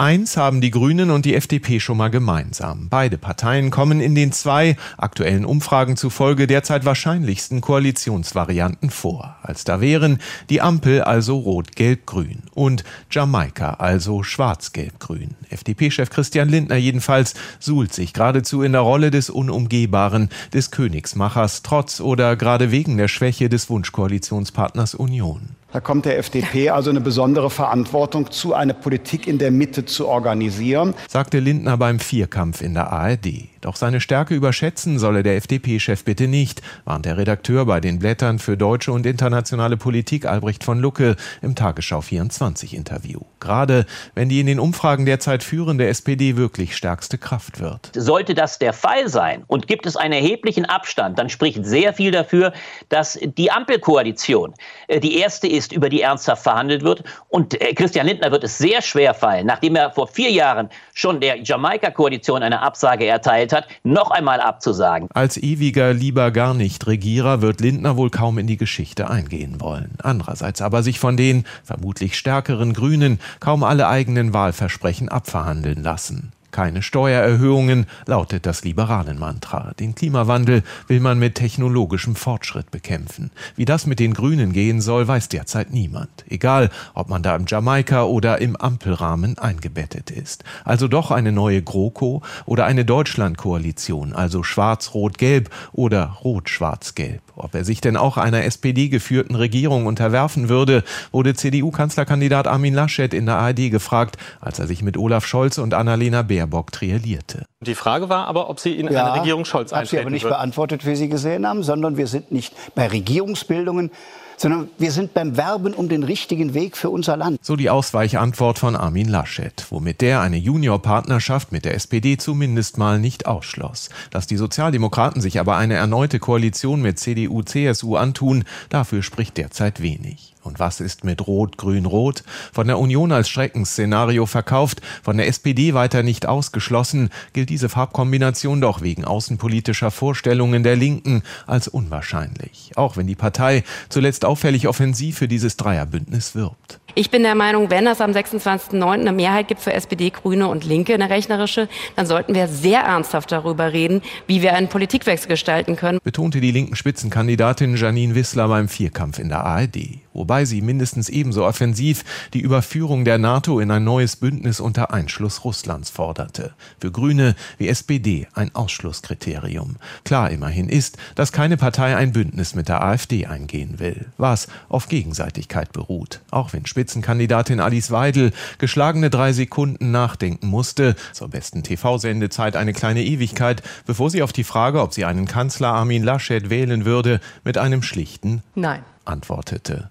Eins haben die Grünen und die FDP schon mal gemeinsam. Beide Parteien kommen in den zwei aktuellen Umfragen zufolge derzeit wahrscheinlichsten Koalitionsvarianten vor. Als da wären die Ampel also rot-gelb-grün und Jamaika also schwarz-gelb-grün. FDP-Chef Christian Lindner jedenfalls suhlt sich geradezu in der Rolle des Unumgehbaren, des Königsmachers, trotz oder gerade wegen der Schwäche des Wunschkoalitionspartners Union. Da kommt der FDP also eine besondere Verantwortung zu, eine Politik in der Mitte zu organisieren, sagte Lindner beim Vierkampf in der ARD. Doch seine Stärke überschätzen solle der FDP-Chef bitte nicht, warnt der Redakteur bei den Blättern für deutsche und internationale Politik Albrecht von Lucke im Tagesschau 24 Interview. Gerade wenn die in den Umfragen derzeit führende SPD wirklich stärkste Kraft wird. Sollte das der Fall sein und gibt es einen erheblichen Abstand, dann spricht sehr viel dafür, dass die Ampelkoalition äh, die erste ist, über die ernsthaft verhandelt wird. Und äh, Christian Lindner wird es sehr schwer fallen, nachdem er vor vier Jahren schon der Jamaika-Koalition eine Absage erteilt gewählt hat, noch einmal abzusagen. Als ewiger lieber gar nicht Regierer wird Lindner wohl kaum in die Geschichte eingehen wollen. Andererseits aber sich von den vermutlich stärkeren Grünen kaum alle eigenen Wahlversprechen abverhandeln lassen. Keine Steuererhöhungen lautet das liberalen Mantra. Den Klimawandel will man mit technologischem Fortschritt bekämpfen. Wie das mit den Grünen gehen soll, weiß derzeit niemand. Egal, ob man da im Jamaika oder im Ampelrahmen eingebettet ist. Also doch eine neue GroKo oder eine Deutschlandkoalition, also schwarz-rot-gelb oder rot-schwarz-gelb. Ob er sich denn auch einer SPD-geführten Regierung unterwerfen würde, wurde CDU-Kanzlerkandidat Armin Laschet in der ARD gefragt, als er sich mit Olaf Scholz und Annalena Baerbock triellierte. Die Frage war aber, ob Sie in ja, eine Regierung Scholz eintreten Ich habe aber nicht würden. beantwortet, wie Sie gesehen haben, sondern wir sind nicht bei Regierungsbildungen, sondern wir sind beim Werben um den richtigen Weg für unser Land. So die Ausweichantwort von Armin Laschet, womit der eine Juniorpartnerschaft mit der SPD zumindest mal nicht ausschloss. Dass die Sozialdemokraten sich aber eine erneute Koalition mit CDU, CSU antun, dafür spricht derzeit wenig. Und was ist mit Rot, Grün, Rot? Von der Union als Schreckensszenario verkauft, von der SPD weiter nicht ausgeschlossen, gilt diese Farbkombination doch wegen außenpolitischer Vorstellungen der Linken als unwahrscheinlich. Auch wenn die Partei zuletzt auffällig offensiv für dieses Dreierbündnis wirbt. Ich bin der Meinung, wenn es am 26.09. eine Mehrheit gibt für SPD, Grüne und Linke, eine rechnerische, dann sollten wir sehr ernsthaft darüber reden, wie wir einen Politikwechsel gestalten können. Betonte die linken Spitzenkandidatin Janine Wissler beim Vierkampf in der ARD wobei sie mindestens ebenso offensiv die Überführung der NATO in ein neues Bündnis unter Einschluss Russlands forderte. Für Grüne wie SPD ein Ausschlusskriterium. Klar immerhin ist, dass keine Partei ein Bündnis mit der AfD eingehen will, was auf Gegenseitigkeit beruht. Auch wenn Spitzenkandidatin Alice Weidel geschlagene drei Sekunden nachdenken musste, zur besten TV-Sendezeit eine kleine Ewigkeit, bevor sie auf die Frage, ob sie einen Kanzler Armin Laschet wählen würde, mit einem schlichten Nein antwortete.